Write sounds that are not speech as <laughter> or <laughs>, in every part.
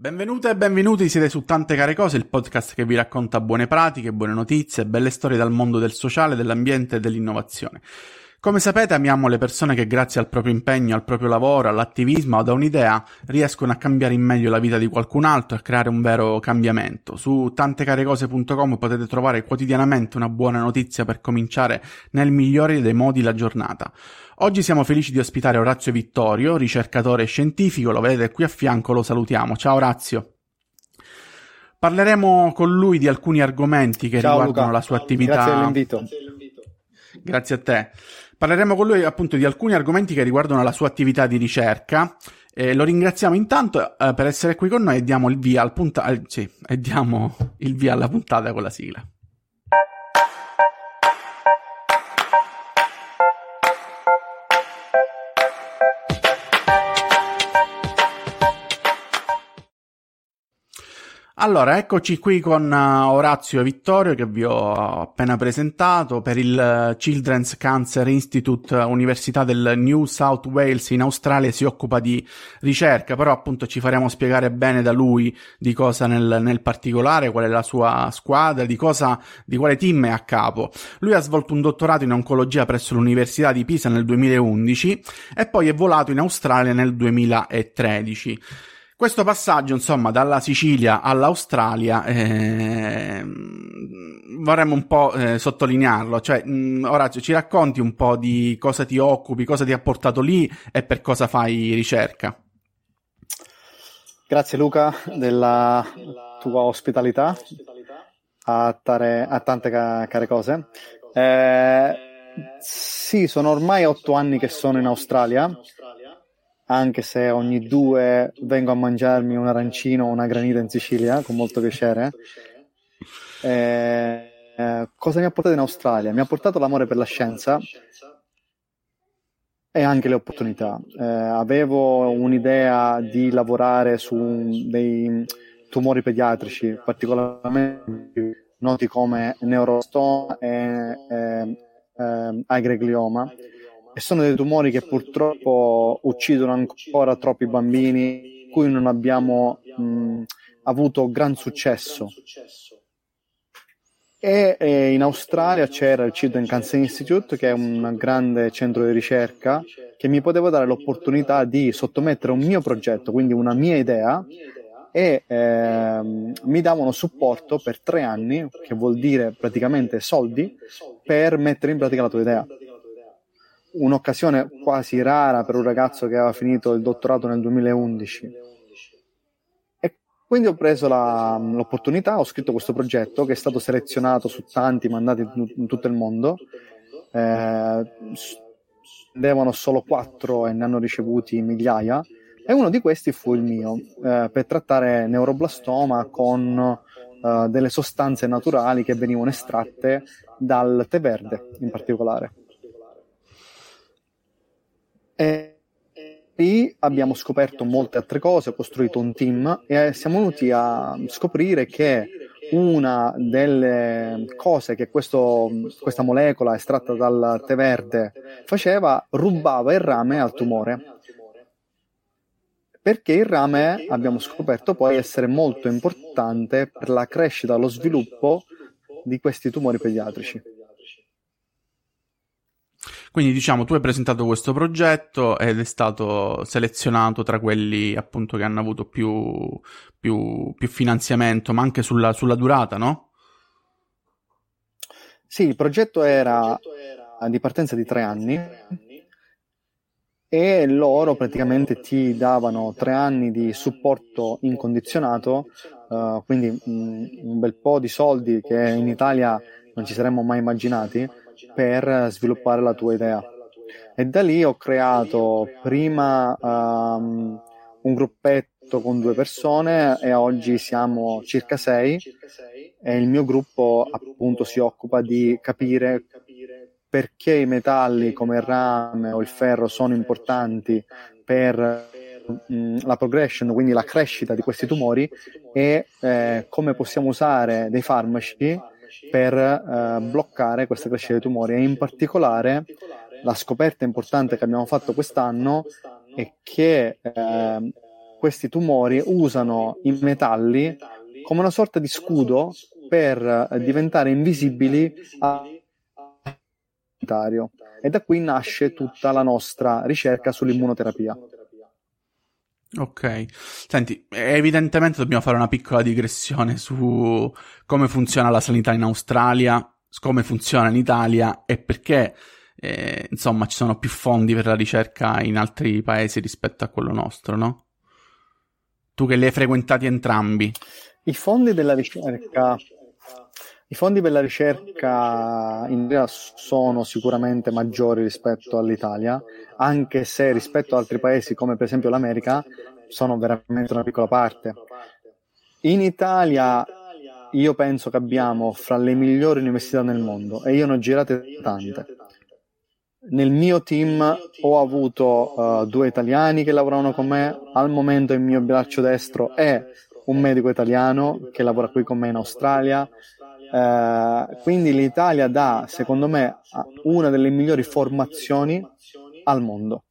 Benvenute e benvenuti, siete su Tante Care Cose, il podcast che vi racconta buone pratiche, buone notizie, belle storie dal mondo del sociale, dell'ambiente e dell'innovazione. Come sapete amiamo le persone che grazie al proprio impegno, al proprio lavoro, all'attivismo o da un'idea riescono a cambiare in meglio la vita di qualcun altro e a creare un vero cambiamento. Su tantecarecose.com potete trovare quotidianamente una buona notizia per cominciare nel migliore dei modi la giornata. Oggi siamo felici di ospitare Orazio Vittorio, ricercatore scientifico, lo vedete qui a fianco, lo salutiamo. Ciao Orazio. Parleremo con lui di alcuni argomenti che Ciao, riguardano Luca. la sua attività. Grazie dell'invito. Grazie a te. Parleremo con lui appunto di alcuni argomenti che riguardano la sua attività di ricerca. Eh, lo ringraziamo intanto eh, per essere qui con noi e diamo il via al punta- eh, sì, e diamo il via alla puntata con la sigla. Allora, eccoci qui con uh, Orazio Vittorio che vi ho appena presentato per il uh, Children's Cancer Institute uh, Università del New South Wales in Australia si occupa di ricerca, però appunto ci faremo spiegare bene da lui di cosa nel, nel particolare, qual è la sua squadra, di cosa, di quale team è a capo. Lui ha svolto un dottorato in oncologia presso l'Università di Pisa nel 2011 e poi è volato in Australia nel 2013. Questo passaggio, insomma, dalla Sicilia all'Australia, eh, vorremmo un po' eh, sottolinearlo. Cioè, mh, Orazio, ci racconti un po' di cosa ti occupi, cosa ti ha portato lì e per cosa fai ricerca? Grazie Luca della tua ospitalità a, tare, a tante ca- care cose. Eh, sì, sono ormai otto anni che sono in Australia anche se ogni due vengo a mangiarmi un arancino o una granita in Sicilia, con molto piacere. Eh, eh, cosa mi ha portato in Australia? Mi ha portato l'amore per la scienza e anche le opportunità. Eh, avevo un'idea di lavorare su dei tumori pediatrici, particolarmente noti come neurostoma e eh, eh, agreglioma e sono dei tumori che purtroppo uccidono ancora troppi bambini, cui non abbiamo mh, avuto gran successo. E, e, in Australia c'era il Children Cancer Institute, che è un grande centro di ricerca che mi poteva dare l'opportunità di sottomettere un mio progetto, quindi una mia idea, e ehm, mi davano supporto per tre anni, che vuol dire praticamente soldi, per mettere in pratica la tua idea un'occasione quasi rara per un ragazzo che aveva finito il dottorato nel 2011. E quindi ho preso la, l'opportunità, ho scritto questo progetto che è stato selezionato su tanti mandati in, tutto il mondo. Eh, solo quattro e ne hanno ricevuti migliaia. E uno di questi fu il mio, eh, per trattare neuroblastoma con uh, delle sostanze naturali che venivano estratte dal tè verde in particolare. E lì abbiamo scoperto molte altre cose, ho costruito un team e siamo venuti a scoprire che una delle cose che questo, questa molecola estratta dal tè verde faceva, rubava il rame al tumore. Perché il rame abbiamo scoperto poi essere molto importante per la crescita lo sviluppo di questi tumori pediatrici. Quindi diciamo tu hai presentato questo progetto ed è stato selezionato tra quelli appunto che hanno avuto più, più, più finanziamento, ma anche sulla, sulla, durata, no? Sì, il progetto era di partenza di tre anni e loro praticamente ti davano tre anni di supporto incondizionato, uh, quindi mh, un bel po' di soldi che in Italia non ci saremmo mai immaginati per sviluppare la tua idea. E da lì ho creato prima um, un gruppetto con due persone e oggi siamo circa sei e il mio gruppo appunto si occupa di capire perché i metalli come il rame o il ferro sono importanti per mh, la progression, quindi la crescita di questi tumori e eh, come possiamo usare dei farmaci per eh, bloccare questa crescita dei tumori e in particolare la scoperta importante che abbiamo fatto quest'anno è che eh, questi tumori usano i metalli come una sorta di scudo per diventare invisibili all'inventario. E da qui nasce tutta la nostra ricerca sull'immunoterapia. Ok, senti, evidentemente dobbiamo fare una piccola digressione su come funziona la sanità in Australia, come funziona in Italia e perché, eh, insomma, ci sono più fondi per la ricerca in altri paesi rispetto a quello nostro, no? Tu che li hai frequentati entrambi. I fondi della ricerca i fondi per la ricerca in Italia sono sicuramente maggiori rispetto all'Italia, anche se rispetto ad altri paesi come per esempio l'America sono veramente una piccola parte. In Italia io penso che abbiamo fra le migliori università nel mondo e io ne ho girate tante. Nel mio team ho avuto uh, due italiani che lavoravano con me, al momento il mio braccio destro è un medico italiano che lavora qui con me in Australia, eh, quindi l'Italia dà, secondo me, una delle migliori formazioni al mondo.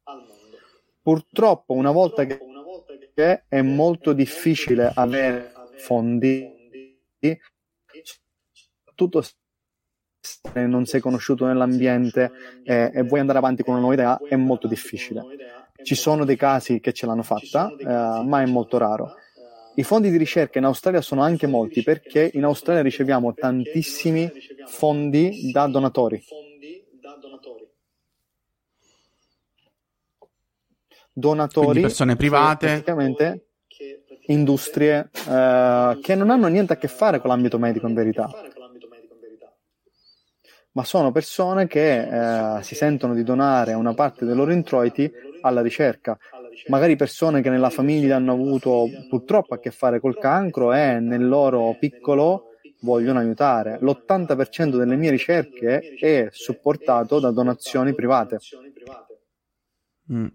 Purtroppo, una volta che è molto difficile avere fondi, soprattutto se non sei conosciuto nell'ambiente eh, e vuoi andare avanti con una nuova idea, è molto difficile. Ci sono dei casi che ce l'hanno fatta, eh, ma è molto raro. I fondi di ricerca in Australia sono anche molti perché in Australia riceviamo tantissimi fondi da donatori. Donatori, Quindi persone private, praticamente industrie eh, che non hanno niente a che fare con l'ambito medico in verità, ma sono persone che eh, si sentono di donare una parte dei loro introiti alla ricerca magari persone che nella famiglia hanno avuto purtroppo a che fare col cancro e nel loro piccolo vogliono aiutare. L'80% delle mie ricerche è supportato da donazioni private. Mm.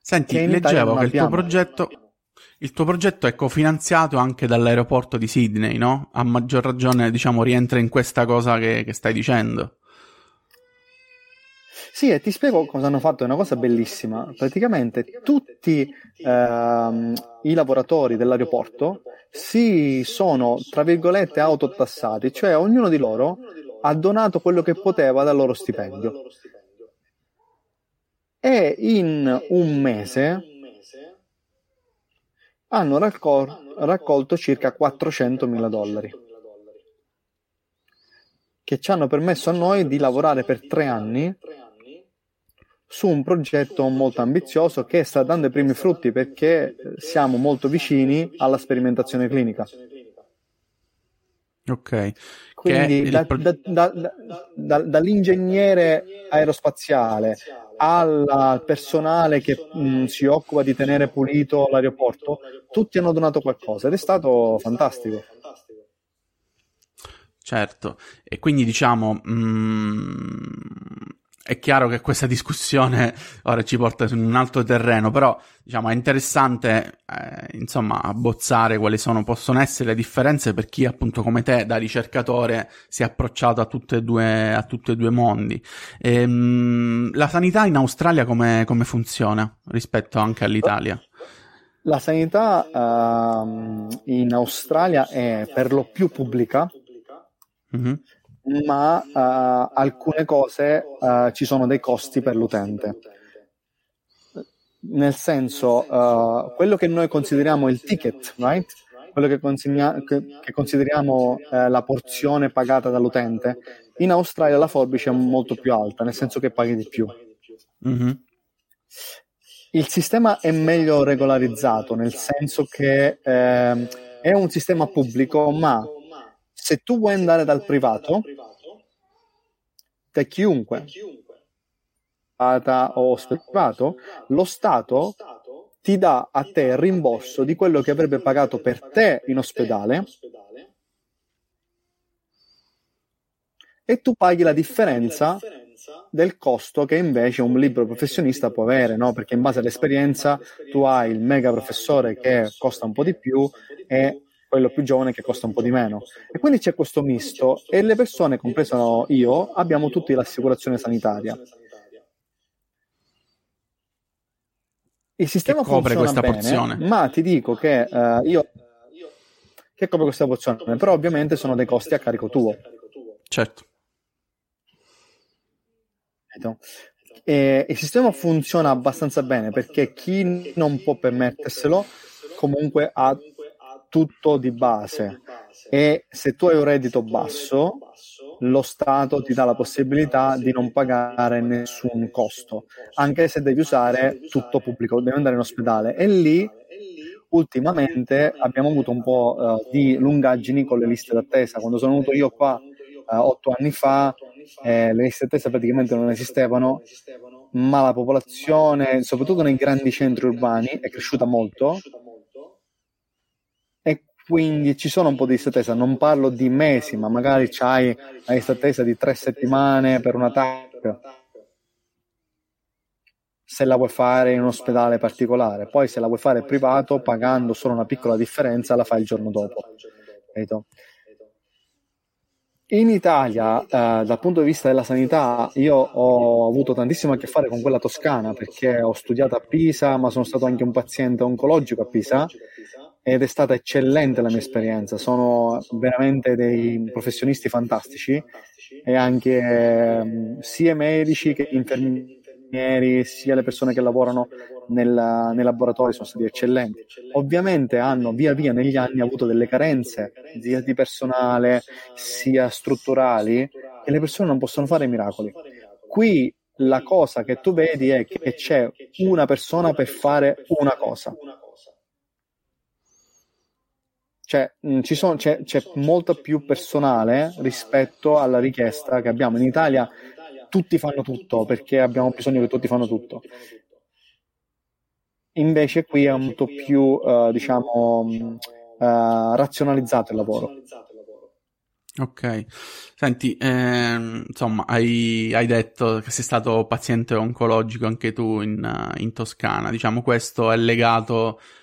Senti, leggevo che il tuo, progetto, il tuo progetto è cofinanziato anche dall'aeroporto di Sydney, no? A maggior ragione, diciamo, rientra in questa cosa che, che stai dicendo. Sì, e ti spiego cosa hanno fatto, è una cosa bellissima. Praticamente tutti ehm, i lavoratori dell'aeroporto si sono, tra virgolette, autotassati, cioè ognuno di loro ha donato quello che poteva dal loro stipendio. E in un mese hanno raccol- raccolto circa 400 mila dollari che ci hanno permesso a noi di lavorare per tre anni su un progetto molto ambizioso che sta dando i primi frutti perché siamo molto vicini alla sperimentazione clinica. Ok. Quindi da, da, da, dall'ingegnere aerospaziale al personale che mh, si occupa di tenere pulito l'aeroporto, tutti hanno donato qualcosa ed è stato fantastico. Certo, e quindi diciamo, mh, è chiaro che questa discussione ora ci porta su un altro terreno, però diciamo è interessante eh, insomma abbozzare quali sono, possono essere le differenze per chi appunto come te da ricercatore si è approcciato a tutti e due, a tutti e due mondi. Ehm, la sanità in Australia come, come, funziona rispetto anche all'Italia? La sanità uh, in Australia è per lo più pubblica. Mm-hmm ma uh, alcune cose uh, ci sono dei costi per l'utente. Nel senso, uh, quello che noi consideriamo il ticket, right? quello che, che, che consideriamo la porzione pagata dall'utente, in Australia la forbice è molto più alta, nel senso che paghi di più. Mm-hmm. Il sistema è meglio regolarizzato, nel senso che eh, è un sistema pubblico, ma se tu vuoi andare dal privato, da chiunque, o privato, lo Stato ti dà a te il rimborso di quello che avrebbe pagato per te in ospedale e tu paghi la differenza del costo che invece un libero professionista può avere, no? perché in base all'esperienza tu hai il mega professore che costa un po' di più e quello più giovane che costa un po' di meno. E quindi c'è questo misto e le persone, compreso io, abbiamo tutti l'assicurazione sanitaria. il sistema che copre questa bene, porzione. Ma ti dico che uh, io che copre questa porzione, però ovviamente sono dei costi a carico tuo. Certo. E il sistema funziona abbastanza bene perché chi non può permetterselo comunque ha tutto di base e se tu hai un reddito basso lo Stato ti dà la possibilità di non pagare nessun costo, anche se devi usare tutto pubblico, devi andare in ospedale. E lì ultimamente abbiamo avuto un po' uh, di lungaggini con le liste d'attesa. Quando sono venuto io qua uh, otto anni fa, eh, le liste d'attesa praticamente non esistevano, ma la popolazione, soprattutto nei grandi centri urbani, è cresciuta molto quindi ci sono un po' di lista attesa, non parlo di mesi, ma magari lista attesa di tre settimane per una TAC, se la vuoi fare in un ospedale particolare, poi se la vuoi fare privato, pagando solo una piccola differenza, la fai il giorno dopo. In Italia, eh, dal punto di vista della sanità, io ho avuto tantissimo a che fare con quella toscana perché ho studiato a Pisa, ma sono stato anche un paziente oncologico a Pisa ed è stata eccellente la mia esperienza. Sono veramente dei professionisti fantastici e anche eh, sia medici che infermieri, sia le persone che lavorano nel, nei laboratori sono stati eccellenti. Ovviamente hanno via via negli anni avuto delle carenze sia di personale sia strutturali e le persone non possono fare miracoli. Qui la cosa che tu vedi è che c'è una persona per fare una cosa cioè, mh, sono, c'è, c'è molto più personale rispetto alla richiesta che abbiamo. In Italia tutti fanno tutto perché abbiamo bisogno che tutti fanno tutto. Invece qui è molto più, uh, diciamo, uh, razionalizzato il lavoro. Ok, senti, ehm, insomma, hai, hai, detto che sei stato paziente oncologico anche tu in, in Toscana, diciamo questo è legato eh,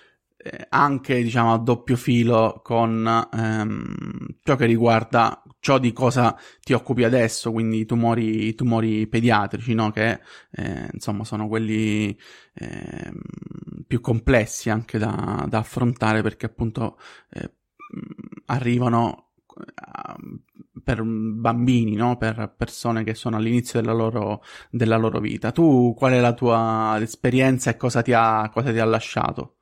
anche diciamo a doppio filo con ehm, ciò che riguarda ciò di cosa ti occupi adesso, quindi i tumori, tumori pediatrici, no? che eh, insomma sono quelli eh, più complessi anche da, da, affrontare perché appunto eh, arrivano per bambini, no? per persone che sono all'inizio della loro, della loro vita. Tu qual è la tua esperienza e cosa ti ha, cosa ti ha lasciato?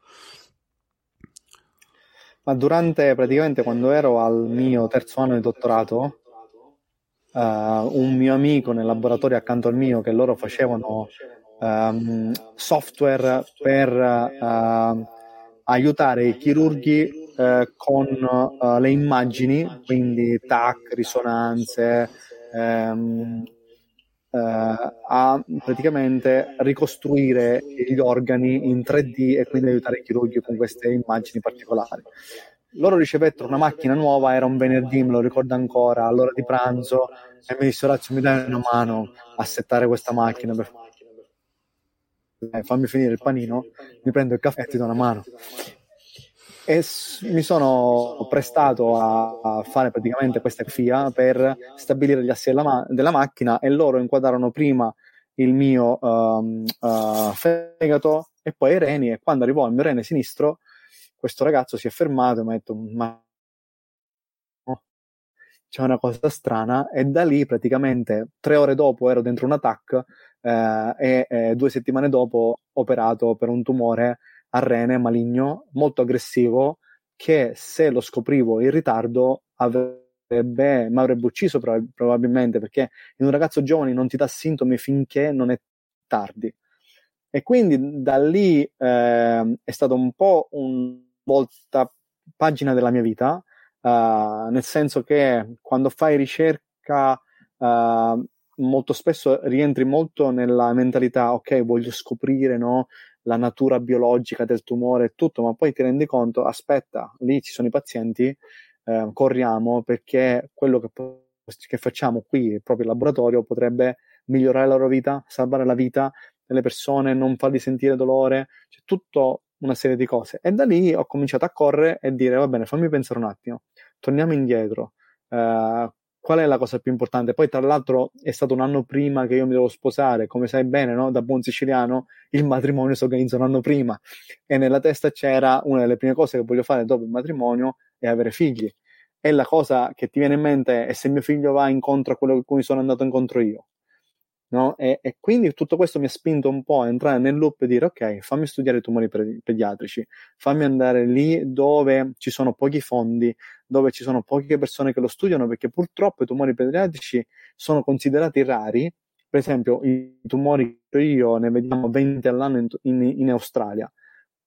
Ma durante praticamente quando ero al mio terzo anno di dottorato, uh, un mio amico nel laboratorio accanto al mio che loro facevano um, software per uh, aiutare i chirurghi uh, con le immagini, quindi TAC, risonanze, um, a praticamente ricostruire gli organi in 3D e quindi aiutare i chirurghi con queste immagini particolari. Loro ricevettero una macchina nuova, era un venerdì, me lo ricordo ancora, all'ora di pranzo, e mi disse Orazio mi dai una mano a settare questa macchina per... eh, fammi finire il panino, mi prendo il caffè e ti do una mano e mi sono prestato a, fare praticamente questa FIA per stabilire gli assi della, ma- della macchina e loro inquadrarono prima il mio um, uh, fegato e poi i reni e quando arrivò al mio rene sinistro questo ragazzo si è fermato e mi ha detto ma c'è una cosa strana e da lì praticamente tre ore dopo ero dentro un attack eh, e eh, due settimane dopo operato per un tumore a rene maligno, molto aggressivo, che se lo scoprivo in ritardo avrebbe, mi avrebbe ucciso prob- probabilmente, perché in un ragazzo giovane non ti dà sintomi finché non è tardi. E quindi da lì eh, è stato un po' un volta pagina della mia vita, uh, nel senso che quando fai ricerca uh, molto spesso rientri molto nella mentalità, ok, voglio scoprire no, la natura biologica del tumore e tutto, ma poi ti rendi conto, aspetta, lì ci sono i pazienti, eh, corriamo perché quello che, che facciamo qui proprio in laboratorio potrebbe migliorare la loro vita, salvare la vita delle persone, non farli sentire dolore, c'è tutta una serie di cose. E da lì ho cominciato a correre e dire, va bene, fammi pensare un attimo, torniamo indietro. Uh, qual è la cosa più importante? Poi, tra l'altro, è stato un anno prima che io mi devo sposare, come sai bene, no? da buon siciliano, il matrimonio si organizza un anno prima e nella testa c'era una delle prime cose che voglio fare dopo il matrimonio è avere figli. E la cosa che ti viene in mente è se mio figlio va incontro a quello a cui sono andato incontro io. No? E, e, quindi tutto questo mi ha spinto un po' a entrare nel loop e dire ok, fammi studiare i tumori pediatrici, fammi andare lì dove ci sono pochi fondi, dove ci sono poche persone che lo studiano, perché purtroppo i tumori pediatrici sono considerati rari. Per esempio, i tumori che io ne vediamo 20 all'anno in, in, in Australia,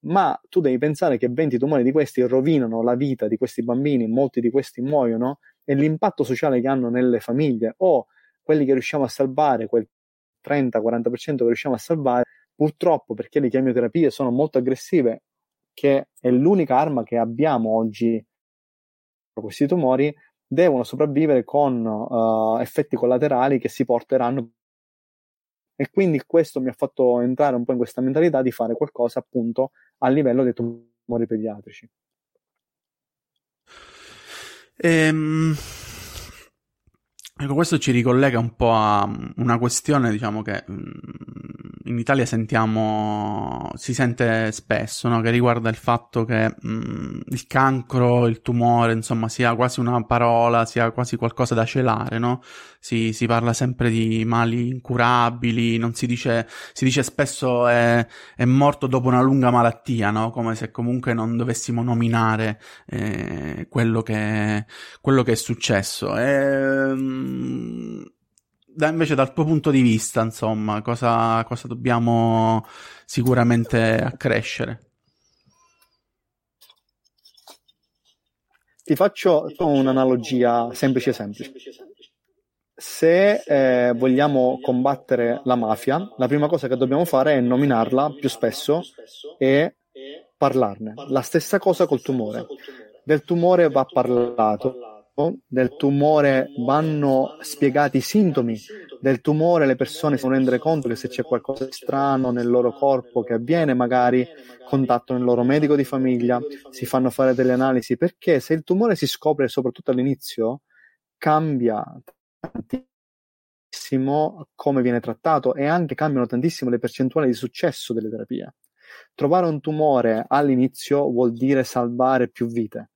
ma tu devi pensare che 20 tumori di questi rovinano la vita di questi bambini, molti di questi muoiono e l'impatto sociale che hanno nelle famiglie o quelli che riusciamo a salvare, quel 30-40% che riusciamo a salvare, purtroppo perché le chemioterapie sono molto aggressive, che è l'unica arma che abbiamo oggi per questi tumori, devono sopravvivere con uh, effetti collaterali che si porteranno. E quindi questo mi ha fatto entrare un po' in questa mentalità di fare qualcosa appunto a livello dei tumori pediatrici. Ehm, Ecco, questo ci ricollega un po' a mm, una questione, diciamo, che mm, in Italia sentiamo, si sente spesso, no? Che riguarda il fatto che mh, mm, il cancro, il tumore, insomma, sia quasi una parola, sia quasi qualcosa da celare, no? Si, si parla sempre di mali incurabili, non si dice, si dice spesso è, è morto dopo una lunga malattia, no? Come se comunque non dovessimo nominare eh, quello, che, quello che è successo. E, da, invece dal tuo punto di vista, insomma, cosa, cosa dobbiamo sicuramente accrescere? Ti faccio un'analogia semplice semplice. Se eh, vogliamo combattere la mafia, la prima cosa che dobbiamo fare è nominarla più spesso e parlarne. La stessa cosa col tumore. Del tumore va parlato, del tumore vanno spiegati i sintomi del tumore, le persone si devono rendere conto che se c'è qualcosa di strano nel loro corpo che avviene, magari contattano il loro medico di famiglia, si fanno fare delle analisi, perché se il tumore si scopre soprattutto all'inizio, cambia tantissimo come viene trattato e anche cambiano tantissimo le percentuali di successo delle terapie. Trovare un tumore all'inizio vuol dire salvare più vite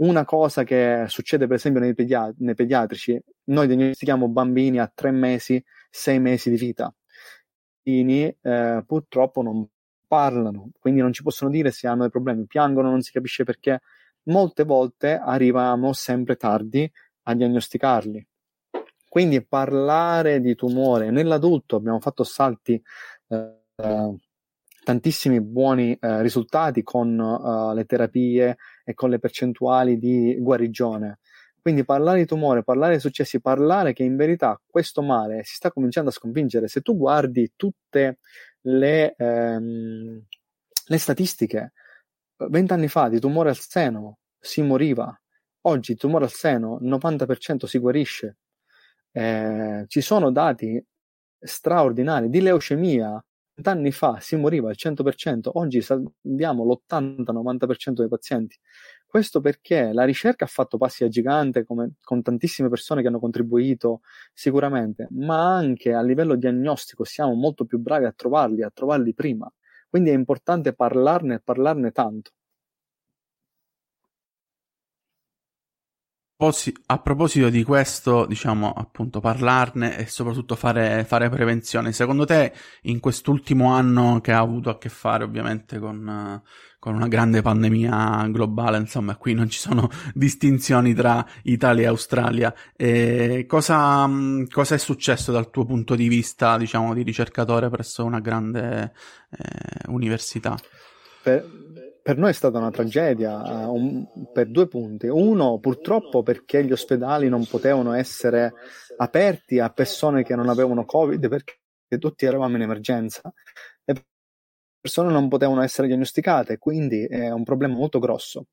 una cosa che succede per esempio nei, pedia- nei pediatrici, noi diagnostichiamo bambini a tre mesi, sei mesi di vita. I bambini eh, purtroppo non parlano, quindi non ci possono dire se hanno dei problemi, piangono, non si capisce perché. Molte volte arriviamo sempre tardi a diagnosticarli. Quindi parlare di tumore nell'adulto abbiamo fatto salti eh, tantissimi buoni eh, risultati con uh, le terapie e con le percentuali di guarigione. Quindi parlare di tumore, parlare di successi, parlare che in verità questo male si sta cominciando a sconfiggere. Se tu guardi tutte le, ehm, le statistiche, vent'anni fa di tumore al seno si moriva, oggi tumore al seno il 90% si guarisce. Eh, ci sono dati straordinari di leucemia Vent'anni fa si moriva al 100%, oggi salviamo l'80-90% dei pazienti. Questo perché la ricerca ha fatto passi a gigante come, con tantissime persone che hanno contribuito sicuramente, ma anche a livello diagnostico siamo molto più bravi a trovarli, a trovarli prima. Quindi è importante parlarne e parlarne tanto. A proposito di questo, diciamo appunto parlarne e soprattutto fare, fare, prevenzione, secondo te in quest'ultimo anno che ha avuto a che fare ovviamente con, con una grande pandemia globale, insomma qui non ci sono <laughs> distinzioni tra Italia e Australia, e cosa, cosa, è successo dal tuo punto di vista diciamo di ricercatore presso una grande eh, università? Per, per noi è stata una tragedia uh, un, per due punti. Uno, purtroppo, perché gli ospedali non potevano essere aperti a persone che non avevano Covid perché tutti eravamo in emergenza. Le persone non potevano essere diagnosticate, quindi è un problema molto grosso.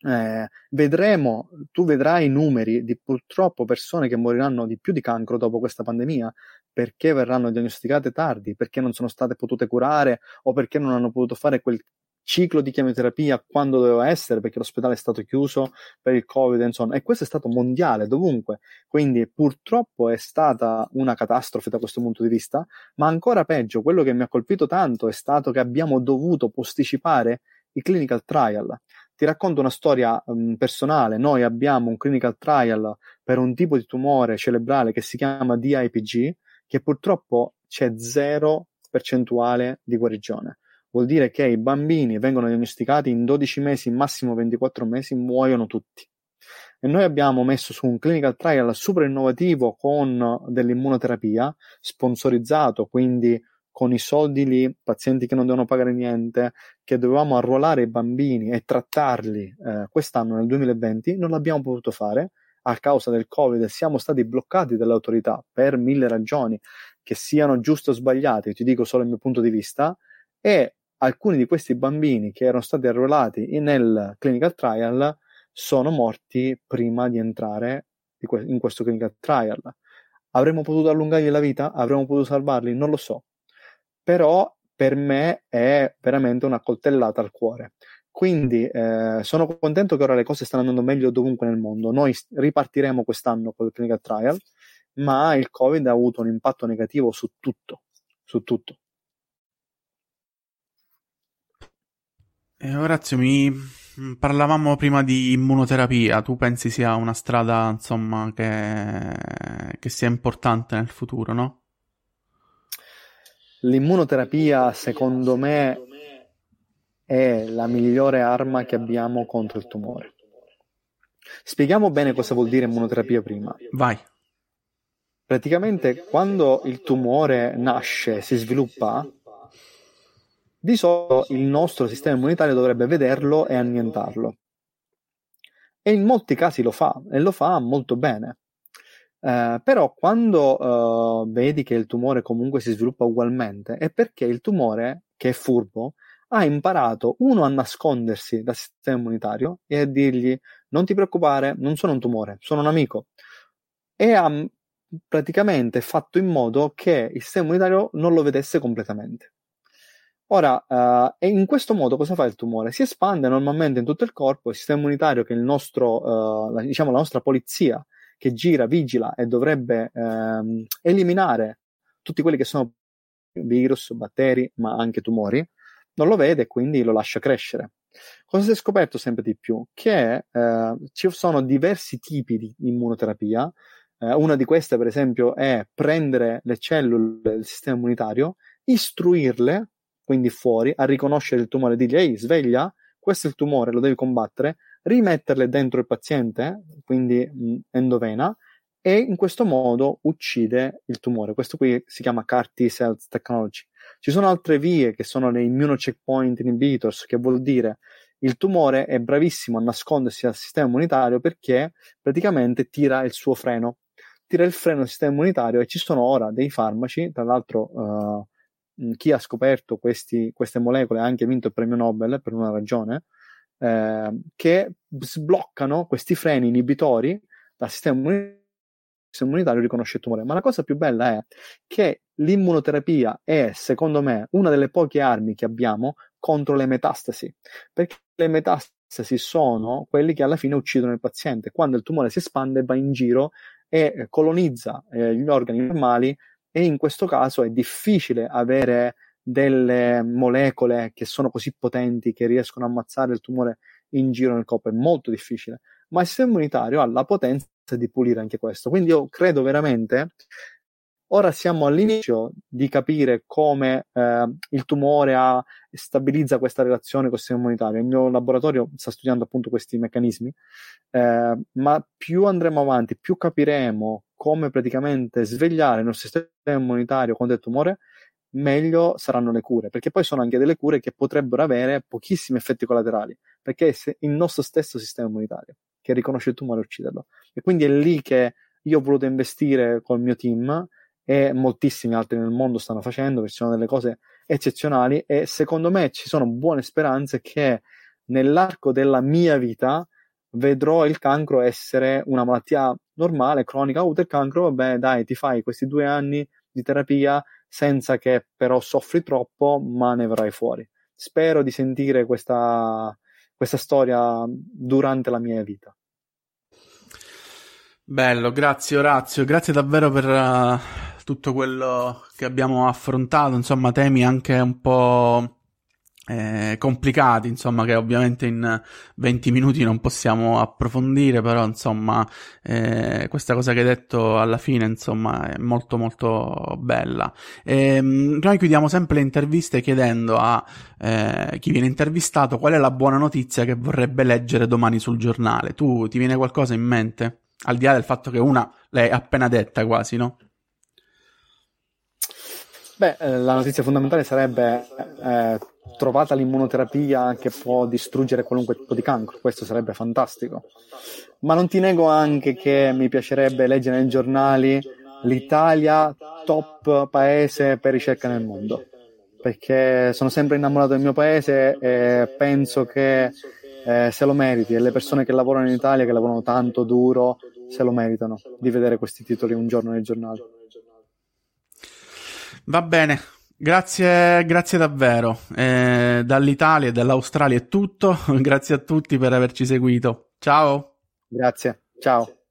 Eh, vedremo, tu vedrai i numeri di purtroppo persone che moriranno di più di cancro dopo questa pandemia perché verranno diagnosticate tardi, perché non sono state potute curare o perché non hanno potuto fare quel ciclo di chemioterapia quando doveva essere perché l'ospedale è stato chiuso per il covid insomma e questo è stato mondiale dovunque. Quindi purtroppo è stata una catastrofe da questo punto di vista ma ancora peggio quello che mi ha colpito tanto è stato che abbiamo dovuto posticipare i clinical trial. Ti racconto una storia um, personale. Noi abbiamo un clinical trial per un tipo di tumore cerebrale che si chiama DIPG che purtroppo c'è zero percentuale di guarigione vuol dire che i bambini vengono diagnosticati in 12 mesi, massimo 24 mesi, muoiono tutti. E noi abbiamo messo su un clinical trial super innovativo con dell'immunoterapia, sponsorizzato, quindi con i soldi lì, pazienti che non devono pagare niente, che dovevamo arruolare i bambini e trattarli eh, quest'anno nel 2020, non l'abbiamo potuto fare a causa del Covid, siamo stati bloccati dalle autorità per mille ragioni, che siano giuste o sbagliate, ti dico solo il mio punto di vista, e alcuni di questi bambini che erano stati arruolati nel clinical trial sono morti prima di entrare in questo clinical trial. Avremmo potuto allungargli la vita? Avremmo potuto salvarli? Non lo so. Però per me è veramente una coltellata al cuore. Quindi eh, sono contento che ora le cose stanno andando meglio dovunque nel mondo. Noi ripartiremo quest'anno con il clinical trial, ma il Covid ha avuto un impatto negativo su tutto, su tutto. Eh, Orazio, mi parlavamo prima di immunoterapia. Tu pensi sia una strada, insomma, che, che sia importante nel futuro, no? L'immunoterapia, secondo me, è la migliore arma che abbiamo contro il tumore. Spieghiamo bene cosa vuol dire immunoterapia prima. Vai. Praticamente quando il tumore nasce, si sviluppa, di solito il nostro sistema immunitario dovrebbe vederlo e annientarlo. E in molti casi lo fa, e lo fa molto bene. Eh, però quando eh, vedi che il tumore comunque si sviluppa ugualmente, è perché il tumore, che è furbo, ha imparato, uno, a nascondersi dal sistema immunitario e a dirgli non ti preoccupare, non sono un tumore, sono un amico. E ha praticamente fatto in modo che il sistema immunitario non lo vedesse completamente. Ora, uh, e in questo modo cosa fa il tumore? Si espande normalmente in tutto il corpo, il sistema immunitario che è il nostro, uh, la, diciamo la nostra polizia che gira, vigila e dovrebbe uh, eliminare tutti quelli che sono virus, batteri, ma anche tumori, non lo vede e quindi lo lascia crescere. Cosa si è scoperto sempre di più? Che eh, ci sono diversi tipi di immunoterapia. una di queste, per esempio, è prendere le cellule del sistema immunitario, istruirle quindi fuori, a riconoscere il tumore e dirgli ehi sveglia, questo è il tumore, lo devi combattere, rimetterle dentro il paziente, quindi mh, endovena, e in questo modo uccide il tumore. Questo qui si chiama CAR T Cells Technology. Ci sono altre vie che sono le immunocheckpoint inhibitors, che vuol dire il tumore è bravissimo a nascondersi al sistema immunitario perché praticamente tira il suo freno, tira il freno al sistema immunitario e ci sono ora dei farmaci, tra l'altro uh, chi ha scoperto questi, queste molecole ha anche vinto il premio Nobel per una ragione, eh, che sbloccano questi freni inibitori dal sistema immunitario immunitario riconosce il tumore. Ma la cosa più bella è che l'immunoterapia è, secondo me, una delle poche armi che abbiamo contro le metastasi, perché le metastasi sono quelli che alla fine uccidono il paziente. Quando il tumore si espande, va in giro e colonizza eh, gli organi normali e in questo caso è difficile avere delle molecole che sono così potenti che riescono a ammazzare il tumore in giro nel corpo, è molto difficile, ma il sistema immunitario ha la potenza di pulire anche questo. Quindi io credo veramente, ora siamo all'inizio di capire come eh, il tumore ha, stabilizza questa relazione con il sistema immunitario. Il mio laboratorio sta studiando appunto questi meccanismi, eh, ma più andremo avanti, più capiremo come praticamente svegliare il nostro sistema immunitario contro il tumore, meglio saranno le cure, perché poi sono anche delle cure che potrebbero avere pochissimi effetti collaterali, perché è il nostro stesso sistema immunitario che riconosce il tumore e ucciderlo. E quindi è lì che io ho voluto investire col mio team e moltissimi altri nel mondo stanno facendo, perché ci sono delle cose eccezionali e secondo me ci sono buone speranze che nell'arco della mia vita vedrò il cancro essere una malattia normale, cronica, avuto il cancro, vabbè dai, ti fai questi due anni di terapia senza che però soffri troppo, ma ne verrai fuori. spero di sentire questa, questa storia durante la mia vita. Bello, grazie Orazio, grazie davvero per uh, tutto quello che abbiamo affrontato, insomma temi anche un po' eh, complicati, insomma, che ovviamente in 20 minuti non possiamo approfondire, però insomma, eh, questa cosa che hai detto alla fine, insomma, è molto molto bella. E, ehm, noi chiudiamo sempre le interviste chiedendo a eh, chi viene intervistato qual è la buona notizia che vorrebbe leggere domani sul giornale. Tu ti viene qualcosa in mente? Al di là del fatto che una l'hai appena detta quasi, no? Beh, eh, la notizia fondamentale sarebbe eh, trovata l'immunoterapia che può distruggere qualunque tipo di cancro, questo sarebbe fantastico. Ma non ti nego anche che mi piacerebbe leggere nei giornali l'Italia top paese per ricerca nel mondo, perché sono sempre innamorato del mio paese e penso che eh, se lo meriti e le persone che lavorano in Italia, che lavorano tanto duro, se lo meritano di vedere questi titoli un giorno nei giornali. Va bene, Grazie, grazie davvero. Eh, dall'Italia e dall'Australia è tutto. <laughs> grazie a tutti per averci seguito. Ciao. Grazie. Ciao.